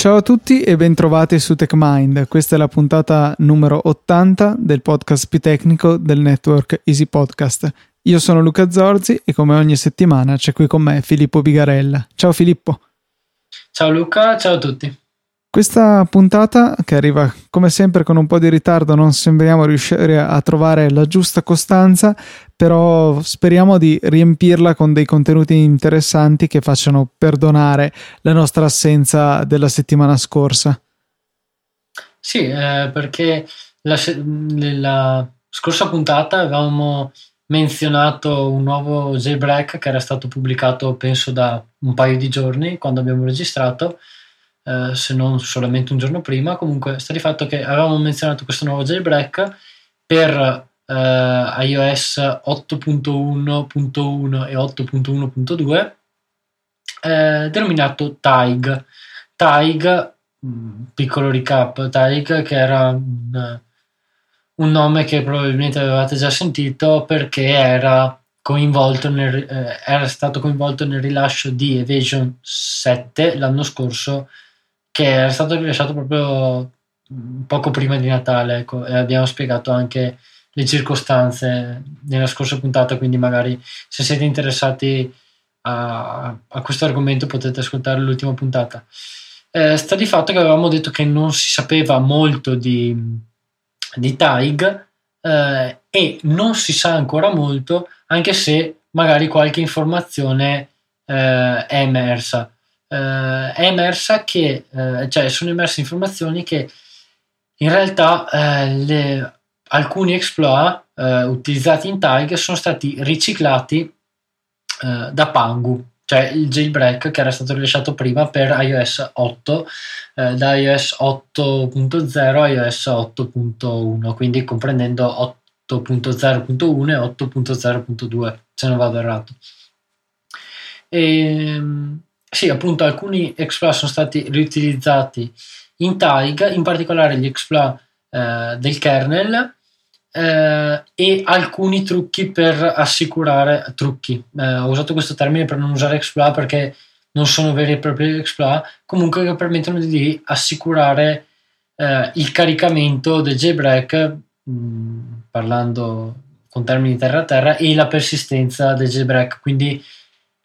Ciao a tutti e bentrovati su TechMind. Questa è la puntata numero 80 del podcast più tecnico del network Easy Podcast. Io sono Luca Zorzi e come ogni settimana c'è qui con me Filippo Bigarella. Ciao Filippo. Ciao Luca, ciao a tutti. Questa puntata, che arriva come sempre con un po' di ritardo, non sembriamo riuscire a trovare la giusta costanza, però speriamo di riempirla con dei contenuti interessanti che facciano perdonare la nostra assenza della settimana scorsa. Sì, eh, perché la, nella scorsa puntata avevamo menzionato un nuovo jailbreak che era stato pubblicato penso da un paio di giorni quando abbiamo registrato eh, se non solamente un giorno prima. Comunque, sta di fatto che avevamo menzionato questo nuovo jailbreak per eh, iOS 8.1.1 e 8.1.2 eh, denominato TIG. TIG, mm, piccolo recap, TIG che era un, un nome che probabilmente avevate già sentito perché era coinvolto nel, eh, era stato coinvolto nel rilascio di Evasion 7 l'anno scorso che era stato rilasciato proprio poco prima di Natale ecco, e abbiamo spiegato anche le circostanze nella scorsa puntata quindi magari se siete interessati a, a questo argomento potete ascoltare l'ultima puntata. Eh, sta di fatto che avevamo detto che non si sapeva molto di, di TAIG eh, e non si sa ancora molto anche se magari qualche informazione eh, è emersa eh, è emersa che, eh, cioè sono emerse informazioni che in realtà eh, le, alcuni exploit eh, utilizzati in Tig sono stati riciclati eh, da Pangu, cioè il jailbreak che era stato rilasciato prima per iOS 8, eh, da iOS 8.0 a iOS 8.1, quindi comprendendo 8.0.1 e 8.0.2, se non vado errato. E, ehm, sì, appunto, alcuni exploit sono stati riutilizzati in TIG, in particolare gli exploit eh, del kernel eh, e alcuni trucchi per assicurare trucchi. Eh, ho usato questo termine per non usare exploit perché non sono veri e propri exploit, comunque che permettono di assicurare eh, il caricamento del jailbreak, mm, parlando con termini terra a terra, e la persistenza del jailbreak, quindi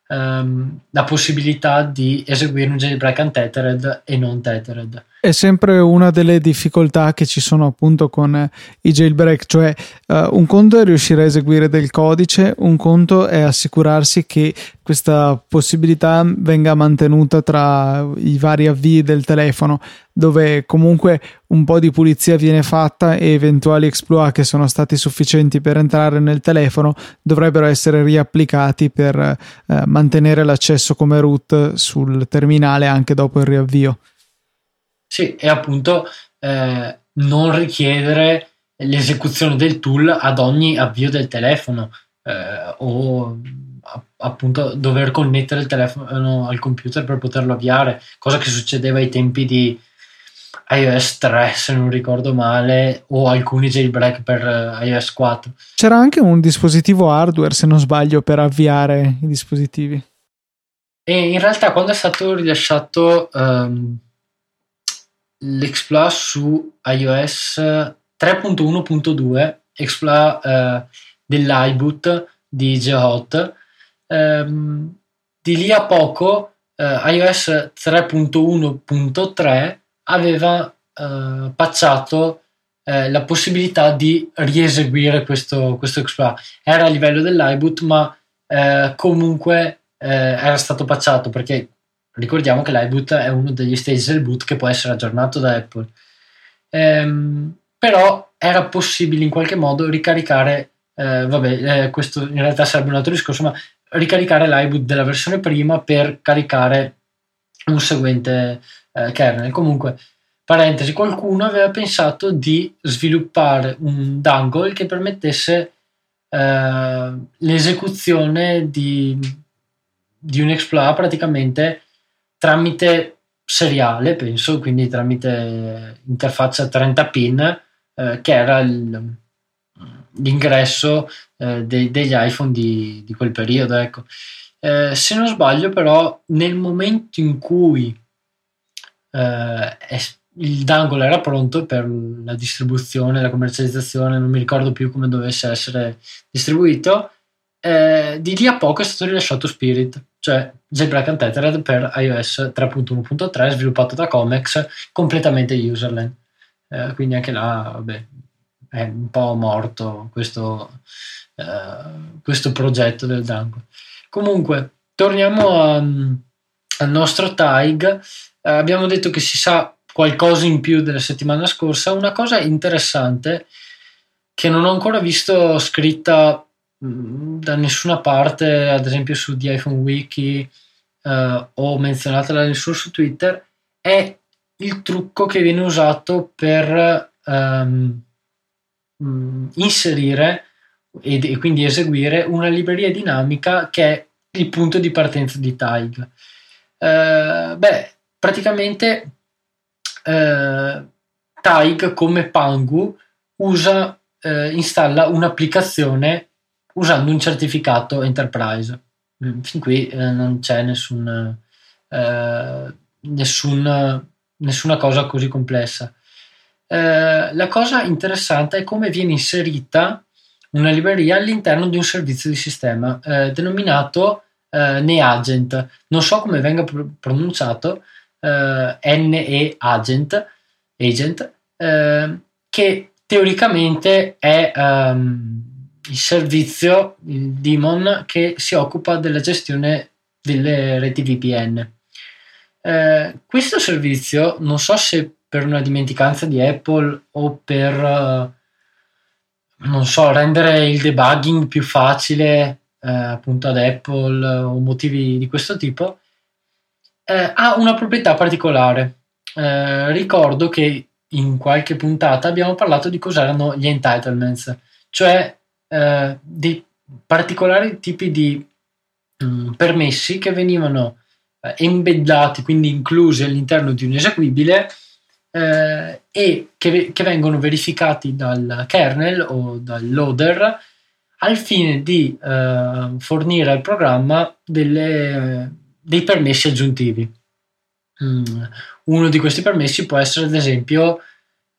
um, la possibilità di eseguire un jailbreak untethered e non tethered. È sempre una delle difficoltà che ci sono appunto con i jailbreak, cioè uh, un conto è riuscire a eseguire del codice, un conto è assicurarsi che questa possibilità venga mantenuta tra i vari avvii del telefono, dove comunque un po' di pulizia viene fatta e eventuali exploit che sono stati sufficienti per entrare nel telefono dovrebbero essere riapplicati per eh, mantenere l'accesso come root sul terminale anche dopo il riavvio. Sì, e appunto eh, non richiedere l'esecuzione del tool ad ogni avvio del telefono eh, o appunto dover connettere il telefono al computer per poterlo avviare, cosa che succedeva ai tempi di iOS 3 se non ricordo male o alcuni jailbreak per uh, iOS 4. C'era anche un dispositivo hardware se non sbaglio per avviare i dispositivi. E in realtà quando è stato rilasciato um, l'exploit su iOS 3.1.2, exploit uh, dell'iBoot di GeoHot, ehm, di lì a poco eh, iOS 3.1.3 aveva eh, patchato eh, la possibilità di rieseguire questo, questo exploit. Era a livello dell'iBoot, ma eh, comunque eh, era stato patchato perché ricordiamo che l'iBoot è uno degli stage del boot che può essere aggiornato da Apple. Ehm, però era possibile in qualche modo ricaricare eh, vabbè, eh, questo in realtà sarebbe un altro discorso, ma ricaricare l'iBoot della versione prima per caricare un seguente eh, kernel. Comunque, parentesi, qualcuno aveva pensato di sviluppare un dangle che permettesse eh, l'esecuzione di, di un exploit praticamente tramite seriale, penso, quindi tramite interfaccia 30 pin, eh, che era il, l'ingresso eh, de- degli iPhone di, di, quel periodo. Ecco. Eh, se non sbaglio, però, nel momento in cui eh, il dangle era pronto per la distribuzione, la commercializzazione, non mi ricordo più come dovesse essere distribuito. Eh, di lì a poco è stato rilasciato Spirit, cioè Jailbreak Untethered per iOS 3.1.3 sviluppato da Comex, completamente userland. Eh, quindi anche là, vabbè, è un po' morto questo, uh, questo progetto del dangle. Comunque, torniamo a, al nostro TAIG. Uh, abbiamo detto che si sa qualcosa in più della settimana scorsa. Una cosa interessante che non ho ancora visto scritta da nessuna parte, ad esempio su The iPhone Wiki uh, o menzionata da nessuno su Twitter, è il trucco che viene usato per um, inserire e, e, quindi eseguire una libreria dinamica che è il punto di partenza di TIG. Uh, beh, praticamente eh, Taig come Pangu usa, eh, installa un'applicazione usando un certificato enterprise. Mm, fin qui eh, non c'è nessun, eh, nessun, nessuna cosa così complessa. Eh, la cosa interessante è come viene inserita una libreria all'interno di un servizio di sistema eh, denominato eh, NeAgent. Non so come venga pr- pronunciato, eh, NE Agent, agent che teoricamente è um, il servizio, il daemon, che si occupa della gestione delle reti VPN. Eh, questo servizio, non so se per una dimenticanza di Apple o per, uh, non so, rendere il debugging più facile eh, appunto ad Apple o motivi di questo tipo, eh, ha una proprietà particolare. Eh, ricordo che in qualche puntata abbiamo parlato di cos'erano gli entitlements, cioè eh, di particolari tipi di mh, mm, permessi che venivano eh, embeddati, quindi inclusi all'interno di un eseguibile eh, e che, che, vengono verificati dal kernel o dal loader al fine di eh, fornire al programma delle dei permessi aggiuntivi. Mm. Uno di questi permessi può essere, ad esempio,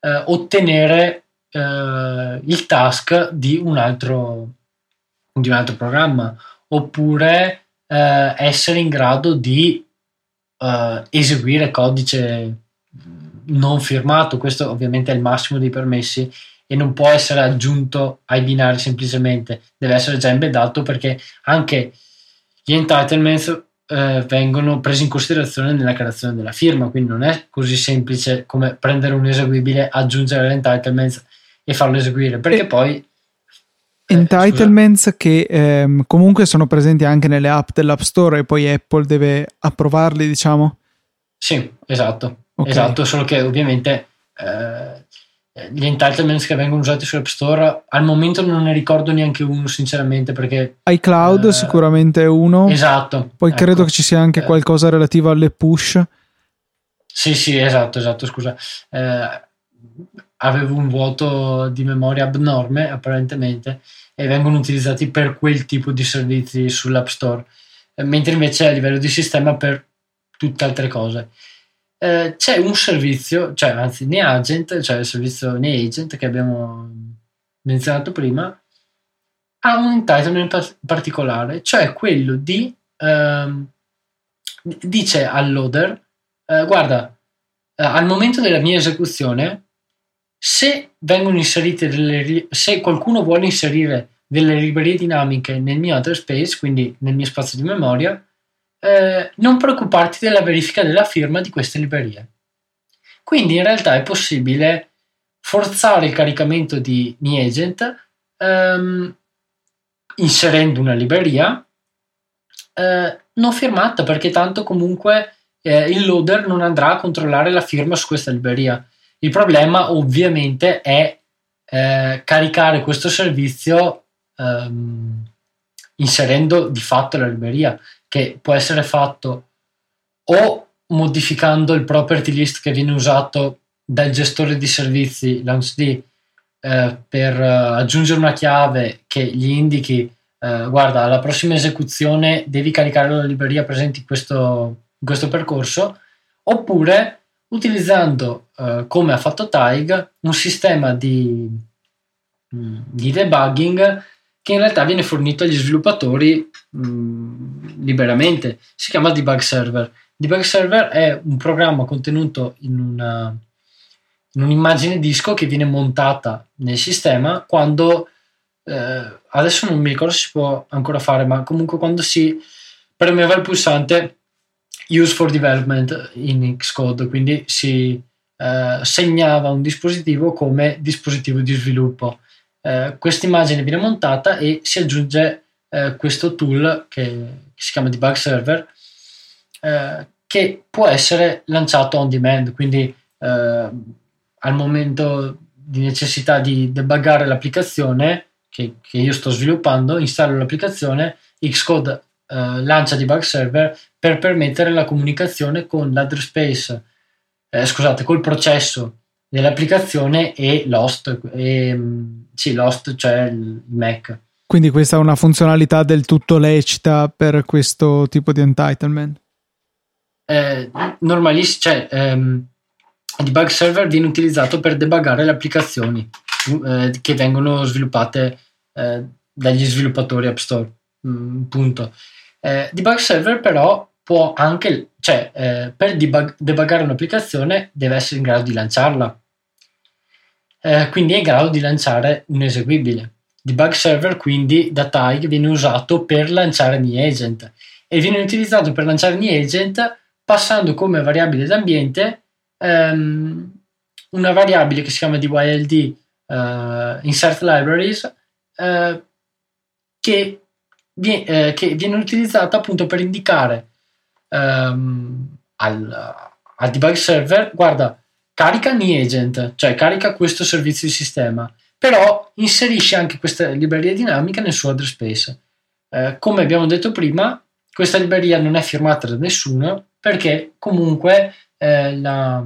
eh, ottenere eh, il task di un, altro, di un altro programma oppure eh, essere in grado di eh, eseguire codice non firmato. Questo ovviamente è il massimo dei permessi e non può essere aggiunto ai binari semplicemente, deve essere già embeddato perché anche gli entitlements eh, vengono presi in considerazione nella creazione della firma, quindi non è così semplice come prendere un eseguibile, aggiungere l'entitlements e farlo eseguire, perché e poi... Eh, entitlements scusa. che ehm, comunque sono presenti anche nelle app dell'App Store e poi Apple deve approvarli, diciamo? Sì, esatto. Okay. Esatto, solo che ovviamente eh, gli entitlements che vengono usati sull'App Store al momento non ne ricordo neanche uno sinceramente perché iCloud eh, sicuramente è uno esatto poi ecco. credo che ci sia anche eh. qualcosa relativo alle push sì sì esatto esatto scusa eh, avevo un vuoto di memoria abnorme apparentemente e vengono utilizzati per quel tipo di servizi sull'App Store eh, mentre invece a livello di sistema per tutte altre cose. Eh, c'è un servizio, cioè anzi NeAgent, cioè il servizio NeAgent che abbiamo menzionato prima, ha un entitlement particolare, cioè quello di ehm, dice al loader eh, guarda eh, al momento della mia esecuzione se delle se qualcuno vuole inserire delle librerie dinamiche nel mio address space quindi nel mio spazio di memoria eh, non preoccuparti della verifica della firma di queste librerie. Quindi in realtà è possibile forzare il caricamento di NeAgent ehm, inserendo una libreria eh, non firmata perché tanto comunque eh, il loader non andrà a controllare la firma su questa libreria. Il problema ovviamente è eh, caricare questo servizio ehm, inserendo di fatto la libreria che può essere fatto o modificando il property list che viene usato dal gestore di servizi LaunchD eh, per eh, aggiungere una chiave che gli indichi eh, guarda alla prossima esecuzione devi caricare la libreria presente in questo, in questo percorso oppure utilizzando, eh, come ha fatto Taig, un sistema di, di, debugging che in realtà viene fornito agli sviluppatori mh, mm, liberamente. Si chiama Debug Server. Debug Server è un programma contenuto in, una, in un'immagine disco che viene montata nel sistema quando eh, adesso non mi ricordo se si può ancora fare, ma comunque quando si premeva il pulsante Use for Development in Xcode, quindi si eh, segnava un dispositivo come dispositivo di sviluppo. Eh, questa immagine viene montata e si aggiunge eh, questo tool che, che, si chiama Debug Server eh, che può essere lanciato on demand, quindi eh, al momento di necessità di debuggare l'applicazione che, che io sto sviluppando, installo l'applicazione, Xcode eh, lancia debug server per permettere la comunicazione con l'address space, eh, scusate, col processo dell'applicazione e l'host, e, mm, sì, l'host, cioè il Mac. Quindi questa è una funzionalità del tutto lecita per questo tipo di entitlement? Eh, normalissimo, cioè ehm, debug server viene utilizzato per debuggare le applicazioni eh, che vengono sviluppate eh, dagli sviluppatori App Store. Mm, punto. Eh, debug server però può anche, cioè eh, per debug, debuggare un'applicazione deve essere in grado di lanciarla. Eh, quindi è in grado di lanciare un eseguibile. Debug server quindi da Tag viene usato per lanciare agent e viene utilizzato per lanciare agent passando come variabile d'ambiente ehm, una variabile che si chiama DYLD eh, insert libraries uh, che, viene, eh, che, viene, utilizzata appunto per indicare um, al, al, debug server guarda carica agent cioè carica questo servizio di sistema però inserisce anche questa libreria dinamica nel suo address space uh, come abbiamo detto prima questa libreria non è firmata da nessuno perché comunque eh, la,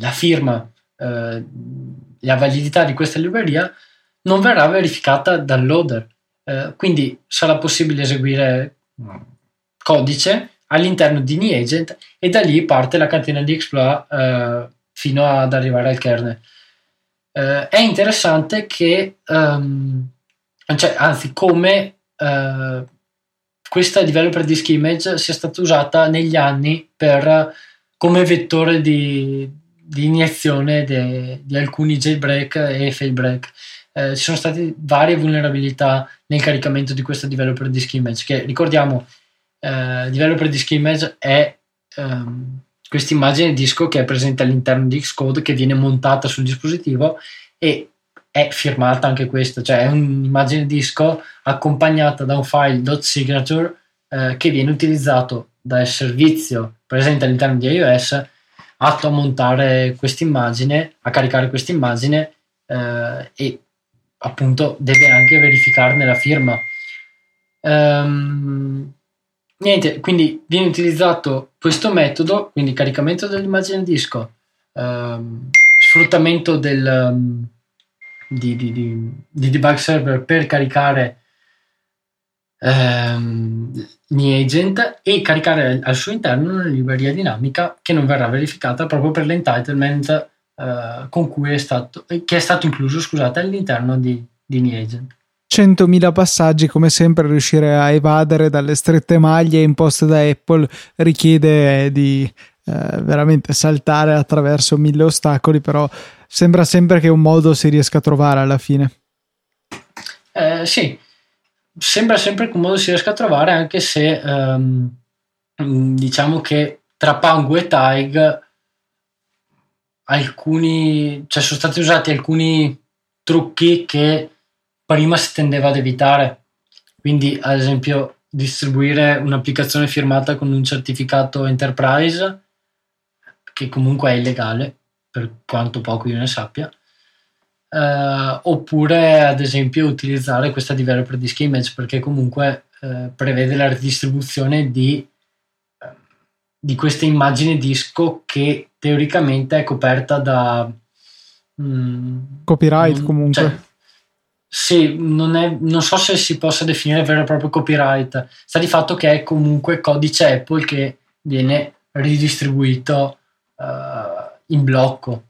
la, firma, eh, la validità di questa libreria non verrà verificata dal loader. Eh, quindi sarà possibile eseguire codice all'interno di NeAgent e da lì parte la catena di exploit eh, fino ad arrivare al kernel. Eh, è interessante che, um, cioè, anzi, come uh, questa developer disk image sia stata usata negli anni per, come vettore di, di iniezione de, di alcuni jailbreak e failbreak. Eh, ci sono state varie vulnerabilità nel caricamento di questa developer disk image che ricordiamo eh, developer disk image è ehm, questa immagine disco che è presente all'interno di Xcode che viene montata sul dispositivo e è firmata anche questa, cioè è un'immagine disco accompagnata da un file .signature eh, che viene utilizzato dal servizio presente all'interno di iOS atto a montare questa immagine, a caricare questa immagine eh, e appunto deve anche verificarne la firma. Um, niente, quindi viene utilizzato questo metodo, quindi caricamento dell'immagine disco, um, sfruttamento del, um, di, di, di, di, debug server per caricare ehm, agent e caricare al suo interno una libreria dinamica che non verrà verificata proprio per l'entitlement eh, con cui è stato, che è stato incluso scusate, all'interno di, di NeAgent. 100.000 passaggi, come sempre, riuscire a evadere dalle strette maglie imposte da Apple richiede di eh, veramente saltare attraverso mille ostacoli, però sembra sempre che un modo si riesca a trovare alla fine. Eh, sì, sembra sempre che un modo si riesca a trovare, anche se um, diciamo che tra Pangu e Taig alcuni, cioè sono stati usati alcuni trucchi che prima si tendeva ad evitare. Quindi, ad esempio, distribuire un'applicazione firmata con un certificato enterprise che comunque è illegale, per quanto poco io ne sappia, eh, oppure ad esempio utilizzare questa developer disk image perché comunque eh, prevede la redistribuzione di, eh, di questa immagine disco che teoricamente è coperta da mm, copyright non, comunque. Cioè, sì, non, è, non, so se si possa definire vero e proprio copyright, sta di fatto che è comunque codice Apple che viene ridistribuito in blocco.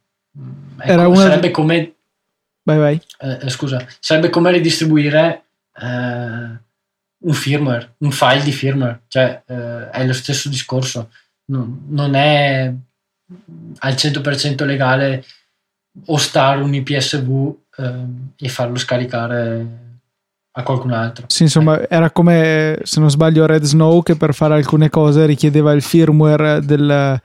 Ecco, una... Sarebbe come... Vai, vai. Eh, scusa, sarebbe come ridistribuire un firmware, un file di firmware, cioè è lo stesso discorso. Non, non è al 100% legale ostare un IPSV eh, e farlo scaricare a qualcun altro. Sì, insomma, eh. era come se non sbaglio Red Snow che per fare alcune cose richiedeva il firmware del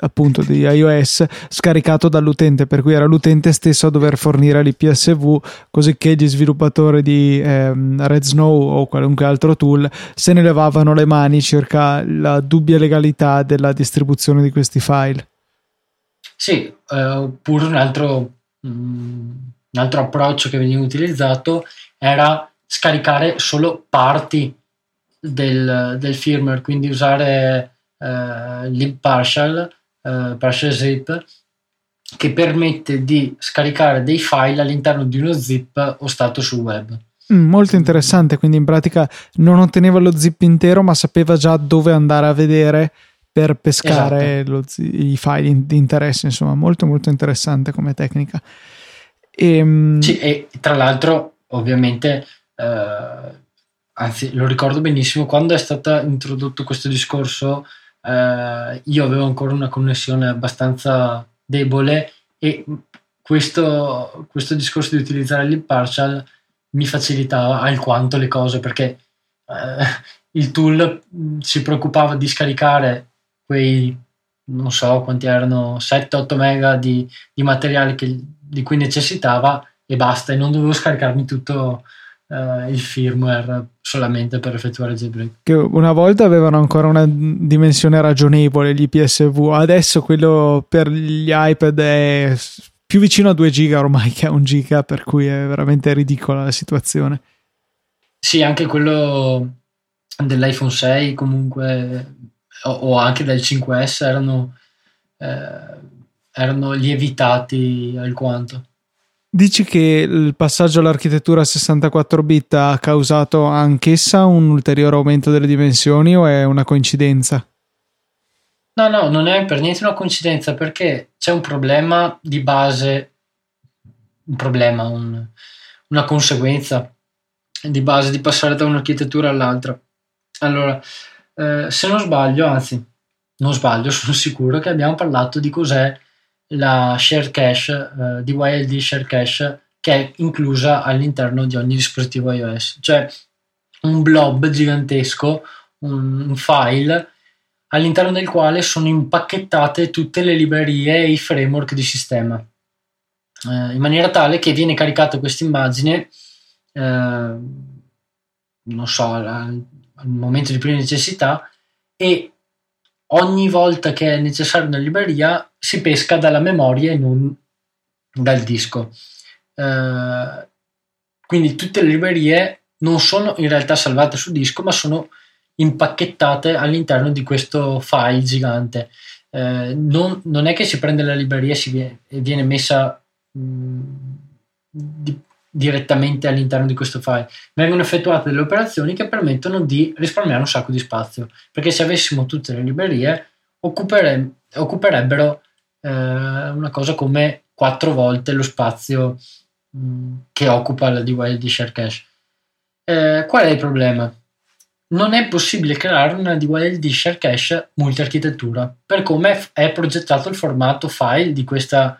appunto di iOS scaricato dall'utente per cui era l'utente stesso a dover fornire l'IPSV così che gli sviluppatori di ehm, Red Snow o qualunque altro tool se ne levavano le mani circa la dubbia legalità della distribuzione di questi file sì, eh, oppure un altro, mm, un altro approccio che veniva utilizzato era scaricare solo parti del, del firmware, quindi usare eh, libpartial, eh, partial zip, che permette di scaricare dei file all'interno di uno zip o stato sul web. Mm, molto interessante, quindi in pratica non otteneva lo zip intero, ma sapeva già dove andare a vedere per pescare esatto. lo, i file di interesse, insomma, molto molto interessante come tecnica. E, ehm, sì, e tra l'altro, ovviamente, eh, anzi, lo ricordo benissimo, quando è stato introdotto questo discorso, eh, io avevo ancora una connessione abbastanza debole e questo, questo discorso di utilizzare l'impartial mi facilitava alquanto le cose perché eh, il tool si preoccupava di scaricare quei non so quanti erano 7-8 mega di, di materiale che, di cui necessitava e basta e non dovevo scaricarmi tutto uh, il firmware solamente per effettuare il jailbreak. Che una volta avevano ancora una dimensione ragionevole gli PSV adesso quello per gli iPad è più vicino a 2 giga ormai che a 1 giga per cui è veramente ridicola la situazione. Sì anche quello dell'iPhone 6 comunque o, anche del 5S erano, eh, erano lievitati alquanto. Dici che il passaggio all'architettura 64 bit ha causato anch'essa un ulteriore aumento delle dimensioni o è una coincidenza? No, no, non è per niente una coincidenza perché c'è un problema di base, un problema, un, una conseguenza di base di passare da un'architettura all'altra. Allora, eh, se non sbaglio, anzi, non sbaglio, sono sicuro che abbiamo parlato di cos'è la share cache, eh, di YLD share cache, che è inclusa all'interno di ogni dispositivo iOS, cioè un blob gigantesco, un, un file all'interno del quale sono impacchettate tutte le librerie e i framework di sistema, eh, in maniera tale che viene caricata questa immagine, eh, non so, al momento di prima necessità e ogni volta che è necessario una libreria si pesca dalla memoria e non dal disco. Uh, quindi tutte le librerie non sono in realtà salvate su disco, ma sono impacchettate all'interno di questo file gigante. Uh, non, non, è che si prende la libreria e, viene, e viene messa mh, di, direttamente all'interno di questo file. Vengono effettuate delle operazioni che permettono di risparmiare un sacco di spazio, perché se avessimo tutte le librerie occupere, occuperebbero eh, una cosa come quattro volte lo spazio mm, che occupa la DYD Share Cache. Eh, qual è il problema? Non è possibile creare una DYLD Share Cache multi-architettura per come è progettato il formato file di questa,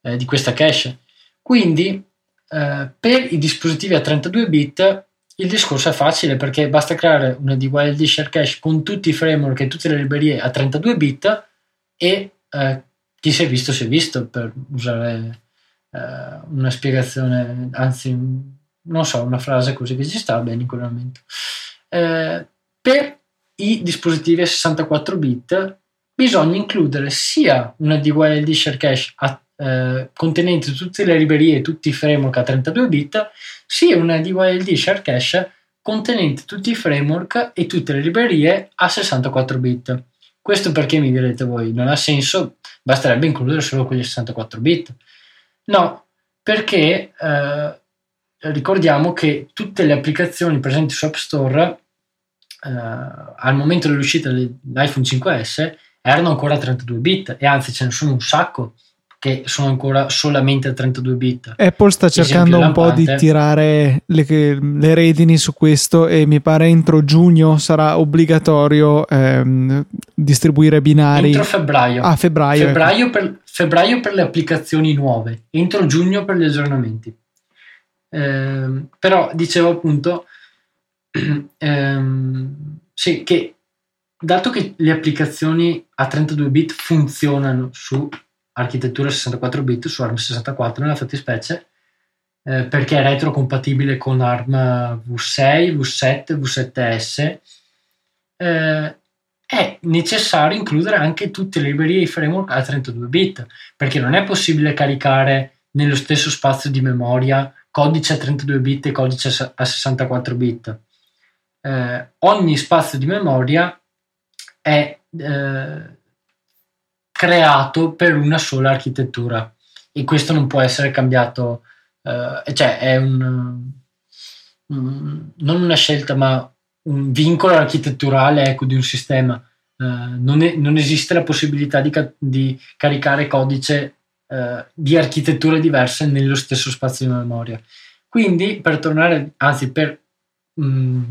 eh, di questa cache. Quindi eh, per i dispositivi a 32 bit il discorso è facile perché basta creare una DYLD share cache con tutti i framework e tutte le librerie a 32 bit e eh, chi si è visto si è visto per usare eh, una spiegazione, anzi non so, una frase così che ci sta bene in quel momento. Eh, per i dispositivi a 64 bit bisogna includere sia una DYLD share cache a eh, contenente tutte le librerie e tutti i framework a 32 bit, sia una DYLD share cache contenente tutti i framework e tutte le librerie a 64 bit. Questo perché mi direte voi, non ha senso, basterebbe includere solo quelli a 64 bit. No, perché eh, ricordiamo che tutte le applicazioni presenti su App Store eh, al momento dell'uscita dell'iPhone 5S erano ancora 32 bit e anzi ce ne sono un sacco che sono ancora solamente a 32 bit. Apple sta cercando un po' di tirare le, le, redini su questo e mi pare entro giugno sarà obbligatorio ehm, distribuire binari. Entro febbraio. Ah, febbraio. Febbraio, ecco. per, febbraio per le applicazioni nuove, entro giugno per gli aggiornamenti. Eh, però dicevo appunto ehm, sì, che dato che le applicazioni a 32 bit funzionano su architettura 64 bit su ARM64 nella fattispecie eh, perché è retrocompatibile con ARM V6, V7, V7S eh, è necessario includere anche tutte le librerie di framework a 32 bit perché non è possibile caricare nello stesso spazio di memoria codice a 32 bit e codice a 64 bit. Eh, ogni spazio di memoria è eh, creato per una sola architettura e questo non può essere cambiato, eh, cioè è un, non una scelta ma un vincolo architetturale ecco, di un sistema. Uh, non, è, non, esiste la possibilità di, ca- di caricare codice uh, di architetture diverse nello stesso spazio di memoria. Quindi, per tornare, anzi, per mh, mm,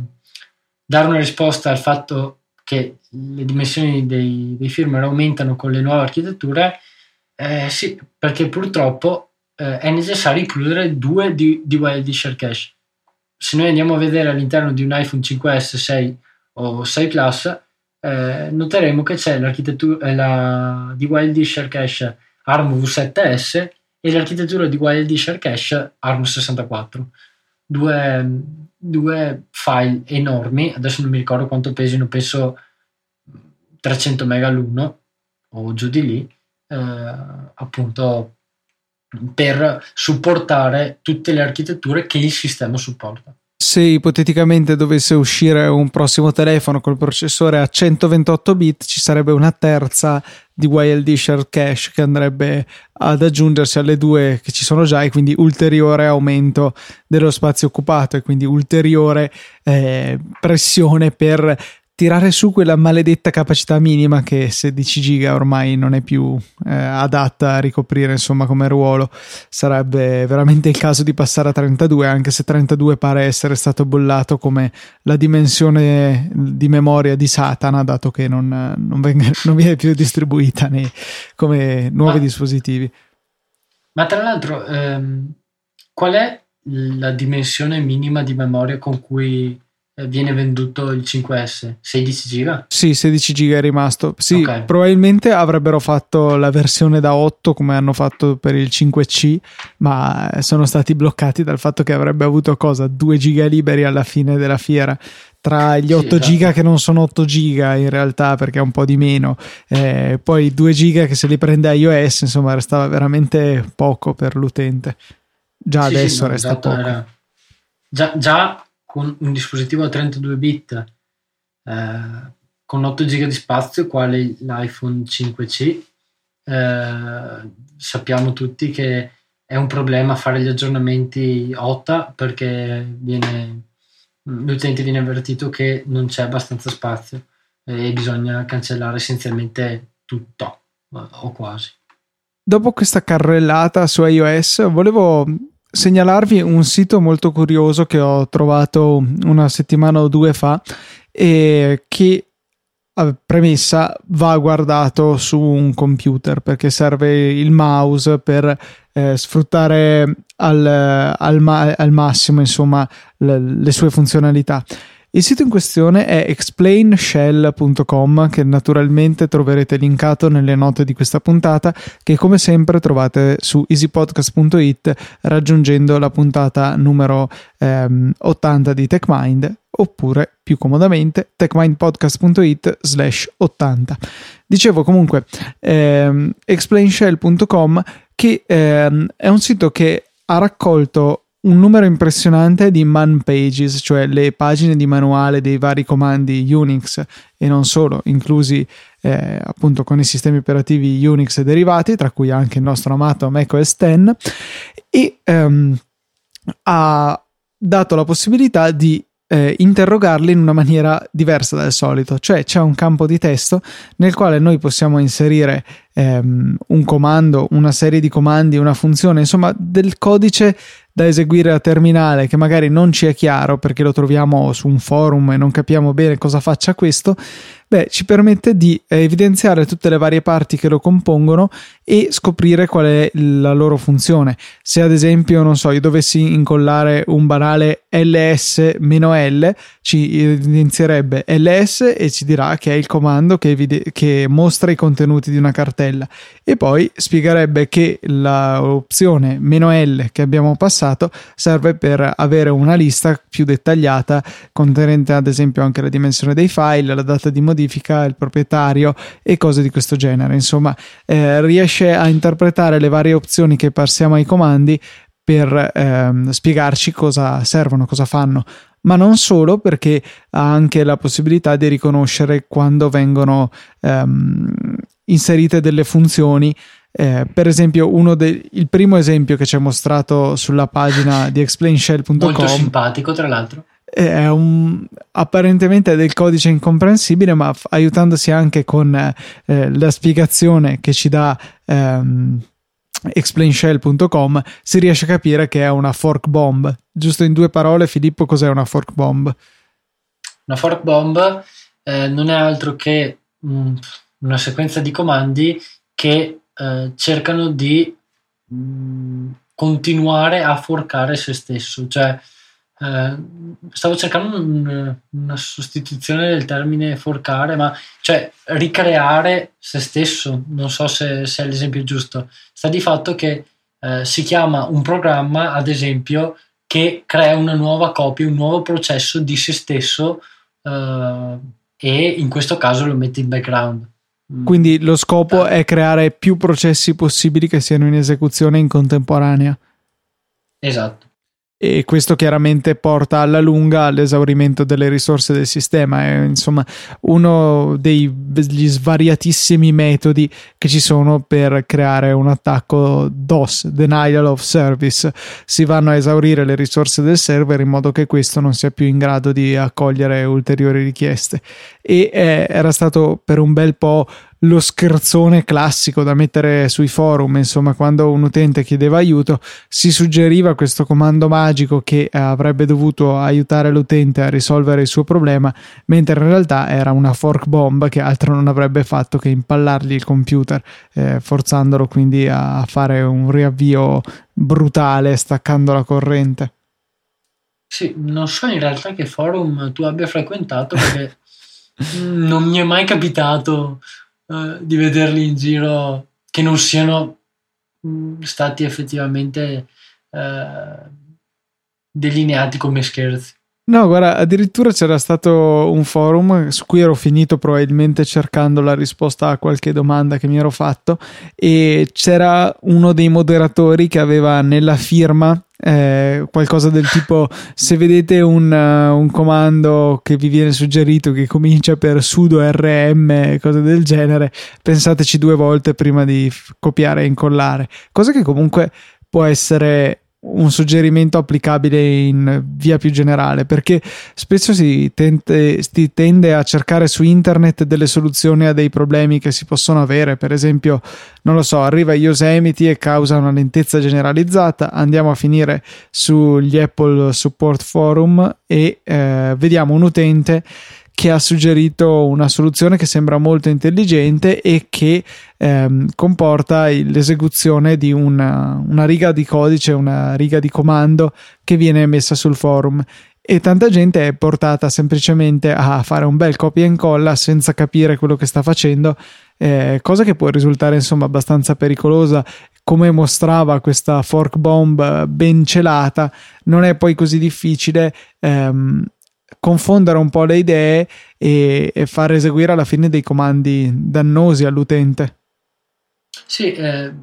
dare una risposta al fatto che le dimensioni dei, dei firmware aumentano con le nuove architetture, eh, sì, perché purtroppo eh, è necessario includere due di, DYLD share cache. Se noi andiamo a vedere all'interno di un iPhone 5S 6 o 6 Plus, eh, noteremo che c'è l'architettura, eh, la DYLD share cache ARM V7S e l'architettura di DYLD share cache ARM64. Due, due file enormi, adesso non mi ricordo quanto pesino, penso 300 mega l'uno o giù di lì, eh, appunto per supportare tutte le architetture che il sistema supporta. Se ipoteticamente dovesse uscire un prossimo telefono col processore a 128 bit, ci sarebbe una terza di YLD Share Cache che andrebbe ad aggiungersi alle due che ci sono già e quindi ulteriore aumento dello spazio occupato e quindi ulteriore eh, pressione per tirare su quella maledetta capacità minima che 16 giga ormai non è più eh, adatta a ricoprire insomma come ruolo. Sarebbe veramente il caso di passare a 32 anche se 32 pare essere stato bollato come la dimensione di memoria di Satana dato che non, non, venga, non viene più distribuita nei, come nuovi ma, dispositivi. Ma tra l'altro ehm, qual è la dimensione minima di memoria con cui viene venduto il 5S 16 giga? Sì, 16 giga è rimasto. Sì, okay. probabilmente avrebbero fatto la versione da 8 come hanno fatto per il 5C, ma sono stati bloccati dal fatto che avrebbe avuto cosa? 2 giga liberi alla fine della fiera tra gli 8 sì, esatto. giga che non sono 8 giga in realtà perché è un po' di meno eh, poi 2 giga che se li prende iOS insomma restava veramente poco per l'utente già sì, adesso sì, resta esatto, poco era... già, già con un dispositivo a 32 bit eh, con 8 GB di spazio, quale l'iPhone 5C, eh, sappiamo tutti che è un problema fare gli aggiornamenti OTA perché viene, l'utente viene avvertito che non c'è abbastanza spazio e bisogna cancellare essenzialmente tutto o quasi. Dopo questa carrellata su iOS volevo segnalarvi un sito molto curioso che ho trovato una settimana o due fa e che premessa va guardato su un computer perché serve il mouse per eh, sfruttare al, al, al massimo insomma le, le sue funzionalità il sito in questione è explainshell.com che naturalmente troverete linkato nelle note di questa puntata che come sempre trovate su easypodcast.it raggiungendo la puntata numero ehm, 80 di TechMind oppure più comodamente techmindpodcast.it slash 80 dicevo comunque ehm, explainshell.com che ehm, è un sito che ha raccolto un numero impressionante di man pages, cioè le pagine di manuale dei vari comandi Unix e non solo, inclusi eh, appunto con i sistemi operativi Unix e derivati, tra cui anche il nostro amato macOS X, e ehm, ha dato la possibilità di eh, interrogarli in una maniera diversa dal solito, cioè c'è un campo di testo nel quale noi possiamo inserire ehm, un comando, una serie di comandi, una funzione, insomma del codice da eseguire a terminale che magari non ci è chiaro perché lo troviamo su un forum e non capiamo bene cosa faccia questo, beh, ci permette di evidenziare tutte le varie parti che lo compongono e scoprire qual è la loro funzione. Se ad esempio, non so, io dovessi incollare un banale ls-l, ci evidenzierebbe ls e ci dirà che è il comando che, evide- che mostra i contenuti di una cartella e poi spiegherebbe che l'opzione "-l" che abbiamo passato serve per avere una lista più dettagliata contenente ad esempio anche la dimensione dei file, la data di modifica, il proprietario e cose di questo genere. Insomma, eh, riesce a interpretare le varie opzioni che passiamo ai comandi per ehm, spiegarci cosa servono, cosa fanno ma non solo perché ha anche la possibilità di riconoscere quando vengono ehm, inserite delle funzioni. Eh, per esempio, uno de- il primo esempio che ci ha mostrato sulla pagina di explainshell.com molto simpatico, tra l'altro. È un, apparentemente del codice incomprensibile, ma f- aiutandosi anche con eh, la spiegazione che ci dà ehm, explainshell.com si riesce a capire che è una fork bomb. Giusto in due parole, Filippo, cos'è una fork bomb? Una fork bomb eh, non è altro che mh, una sequenza di comandi che eh, cercano di mh, continuare a forcare se stesso, cioè eh, stavo cercando un, una sostituzione del termine forcare, ma cioè ricreare se stesso, non so se, se è l'esempio giusto. Sta di fatto che eh, si chiama un programma, ad esempio, che crea una nuova copia, un nuovo processo di se stesso eh, e in questo caso lo mette in background. Mm. Quindi lo scopo è creare più processi possibili che siano in esecuzione in contemporanea. Esatto e questo chiaramente porta alla lunga all'esaurimento delle risorse del sistema. È insomma uno degli svariatissimi metodi che ci sono per creare un attacco DOS, Denial of Service. Si vanno a esaurire le risorse del server in modo che questo non sia più in grado di accogliere ulteriori richieste. E eh, era stato per un bel po' lo scherzone classico da mettere sui forum, insomma, quando un utente chiedeva aiuto, si suggeriva questo comando magico che avrebbe dovuto aiutare l'utente a risolvere il suo problema, mentre in realtà era una fork bomb che altro non avrebbe fatto che impallargli il computer, eh, forzandolo quindi a fare un riavvio brutale staccando la corrente. Sì, non so in realtà che forum tu abbia frequentato perché non mi è mai capitato uh, di vederli in giro che non siano mm, stati effettivamente uh, delineati come scherzi. No, guarda, addirittura c'era stato un forum su cui ero finito probabilmente cercando la risposta a qualche domanda che mi ero fatto e c'era uno dei moderatori che aveva nella firma eh, qualcosa del tipo se vedete un, uh, un, comando che vi viene suggerito che comincia per sudo rm cose del genere pensateci due volte prima di copiare e incollare. Cosa che comunque può essere un suggerimento applicabile in via più generale perché spesso si, tente, si, tende a cercare su internet delle soluzioni a dei problemi che si possono avere. Per esempio non lo so arriva Yosemite e causa una lentezza generalizzata. Andiamo a finire sugli Apple Support Forum e eh, vediamo un utente che ha suggerito una soluzione che sembra molto intelligente e che ehm, comporta l'esecuzione di una, una riga di codice, una riga di comando che viene messa sul forum e tanta gente è portata semplicemente a fare un bel copia e incolla senza capire quello che sta facendo, eh, cosa che può risultare insomma abbastanza pericolosa. Come mostrava questa fork bomb ben celata, non è poi così difficile ehm, confondere un po' le idee e, e far eseguire alla fine dei comandi dannosi all'utente. Sì, eh,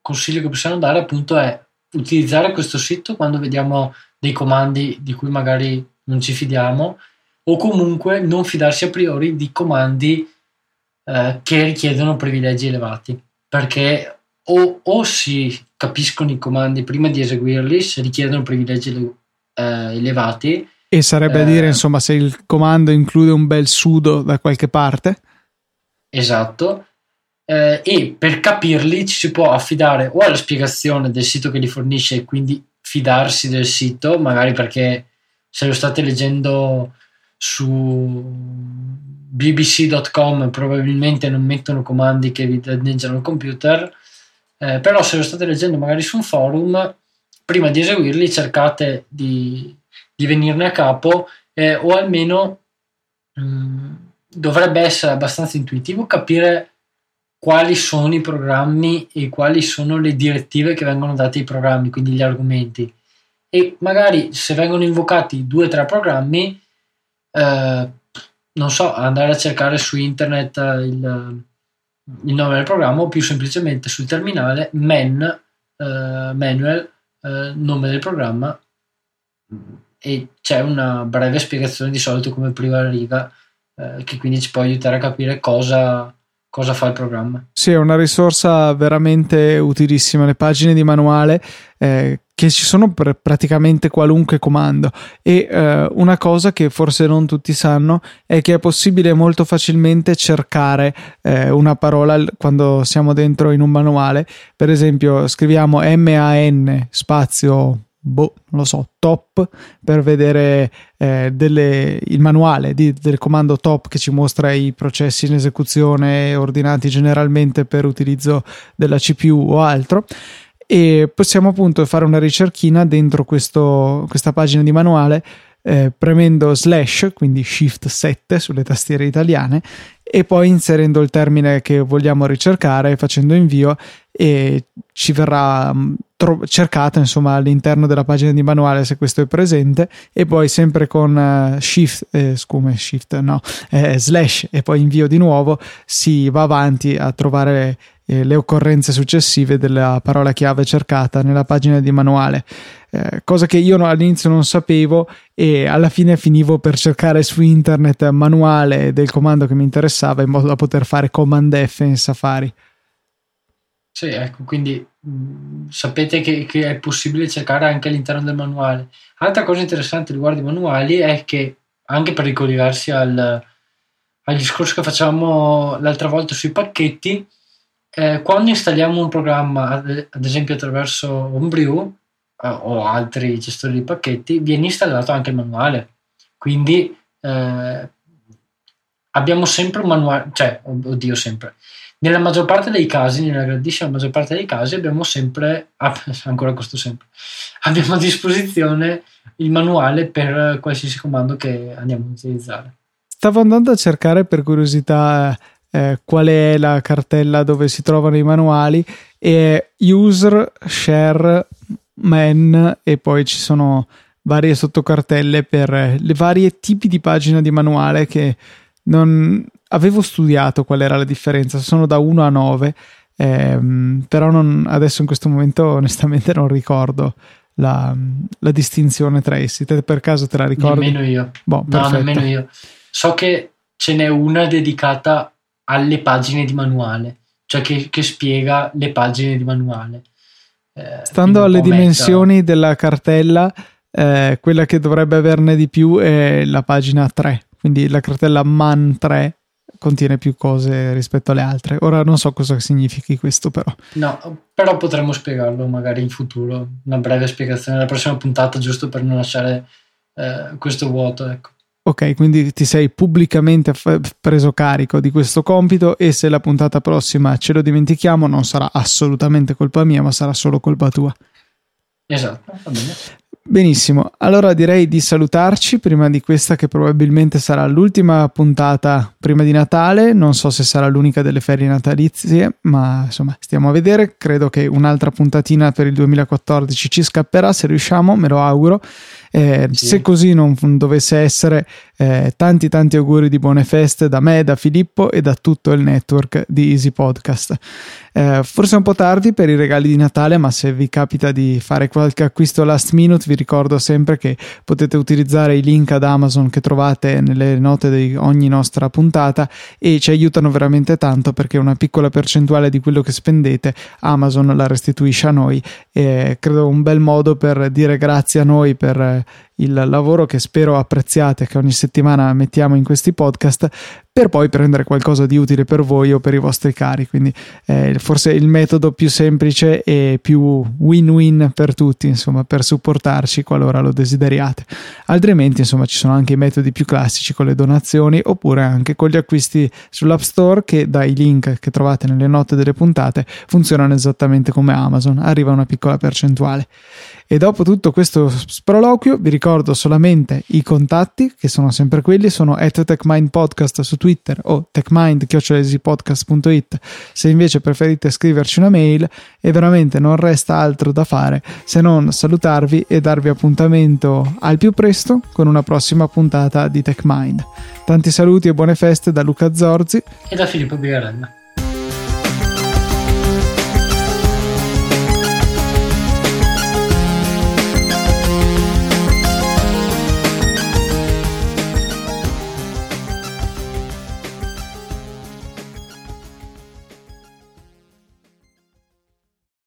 consiglio che possiamo dare appunto è utilizzare questo sito quando vediamo dei comandi di cui magari non ci fidiamo o comunque non fidarsi a priori di comandi eh, che richiedono privilegi elevati perché o, o, si capiscono i comandi prima di eseguirli se richiedono privilegi eh, elevati E sarebbe a dire, insomma, se il comando include un bel sudo da qualche parte. Esatto. Eh, e per capirli ci si può affidare o alla spiegazione del sito che li fornisce e quindi fidarsi del sito, magari perché se lo state leggendo su bbc.com probabilmente non mettono comandi che vi danneggiano il computer, eh, però se lo state leggendo magari su un forum, prima di eseguirli cercate di, di venirne a capo eh, o almeno mh, mm, dovrebbe essere abbastanza intuitivo capire quali sono i programmi e quali sono le direttive che vengono date ai programmi, quindi gli argomenti. E magari se vengono invocati due o tre programmi, eh, non so, andare a cercare su internet il, il, nome del programma o più semplicemente sul terminale man, eh, manual, eh, nome del programma e c'è una breve spiegazione di solito come prima riga eh, che quindi ci può aiutare a capire cosa, cosa fa il programma. Sì, è una risorsa veramente utilissima. Le pagine di manuale eh, che ci sono per praticamente qualunque comando. E eh, una cosa che forse non tutti sanno è che è possibile molto facilmente cercare eh, una parola quando siamo dentro in un manuale. Per esempio, scriviamo MAN spazio boh, non lo so, top per vedere eh, delle, il manuale di, del comando top che ci mostra i processi in esecuzione ordinati generalmente per utilizzo della CPU o altro. E possiamo appunto fare una ricerchina dentro questo, questa pagina di manuale eh, premendo slash, quindi shift 7 sulle tastiere italiane e poi inserendo il termine che vogliamo ricercare facendo invio e ci verrà mm, tro- cercato insomma all'interno della pagina di manuale se questo è presente e poi sempre con uh, shift eh, scume shift no eh, slash e poi invio di nuovo si va avanti a trovare eh, le occorrenze successive della parola chiave cercata nella pagina di manuale eh, cosa che io all'inizio non sapevo e alla fine finivo per cercare su internet manuale del comando che mi interessava in modo da poter fare command F in Safari. Sì, ecco, quindi mh, sapete che, che, è possibile cercare anche all'interno del manuale. Altra cosa interessante riguardo i manuali è che, anche per ricollegarsi al, al discorso che facciamo l'altra volta sui pacchetti, eh, quando installiamo un programma, ad, ad esempio attraverso Homebrew, eh, o altri gestori di pacchetti, viene installato anche il manuale. Quindi eh, abbiamo sempre un manuale, cioè, oddio, sempre. Nella maggior parte dei casi, nella grandissima maggior parte dei casi, abbiamo sempre, ah, ancora questo sempre, abbiamo a disposizione il manuale per qualsiasi comando che andiamo a utilizzare. Stavo andando a cercare per curiosità eh, qual è la cartella dove si trovano i manuali e user share man e poi ci sono varie sottocartelle per le varie tipi di pagina di manuale che non avevo studiato qual era la differenza, sono da 1 a 9, ehm, però non, adesso in questo momento onestamente non ricordo la, la, distinzione tra essi. Te per caso te la ricordi? Nemmeno io. Boh, no, nemmeno io. So che ce n'è una dedicata alle pagine di manuale, cioè che, che spiega le pagine di manuale. Eh, Stando alle dimensioni meta. della cartella, eh, quella che dovrebbe averne di più è la pagina 3, quindi la cartella MAN 3 contiene più cose rispetto alle altre. Ora non so cosa significhi questo, però. No, però potremmo spiegarlo magari in futuro, una breve spiegazione nella prossima puntata, giusto per non lasciare eh, questo vuoto. Ecco. Ok, quindi ti sei pubblicamente preso carico di questo compito e se la puntata prossima ce lo dimentichiamo non sarà assolutamente colpa mia, ma sarà solo colpa tua. Esatto, va bene. Benissimo, allora direi di salutarci prima di questa che probabilmente sarà l'ultima puntata prima di Natale, non so se sarà l'unica delle ferie natalizie, ma insomma stiamo a vedere, credo che un'altra puntatina per il 2014 ci scapperà se riusciamo, me lo auguro. Eh, sì. Se così non dovesse essere, eh, tanti tanti auguri di buone feste da me, da Filippo e da tutto il network di Easy Podcast. Eh, forse un po' tardi per i regali di Natale, ma se vi capita di fare qualche acquisto last minute, vi ricordo sempre che potete utilizzare i link ad Amazon che trovate nelle note di ogni nostra puntata e ci aiutano veramente tanto perché una piccola percentuale di quello che spendete Amazon la restituisce a noi e credo un bel modo per dire grazie a noi per il lavoro che spero apprezziate, che ogni settimana mettiamo in questi podcast, per poi prendere qualcosa di utile per voi o per i vostri cari. Quindi eh, forse il metodo più semplice e più win-win per tutti, insomma, per supportarci qualora lo desideriate. Altrimenti, insomma, ci sono anche i metodi più classici con le donazioni oppure anche con gli acquisti sull'App Store che dai link che trovate nelle note delle puntate funzionano esattamente come Amazon, arriva una piccola percentuale. E dopo tutto questo sproloquio vi ricordo solamente i contatti, che sono sempre quelli, sono at TechMindPodcast su Twitter o techmind.it se invece preferite scriverci una mail e veramente non resta altro da fare se non salutarvi e darvi appuntamento al più presto con una prossima puntata di TechMind. Tanti saluti e buone feste da Luca Zorzi e da Filippo Bigarella.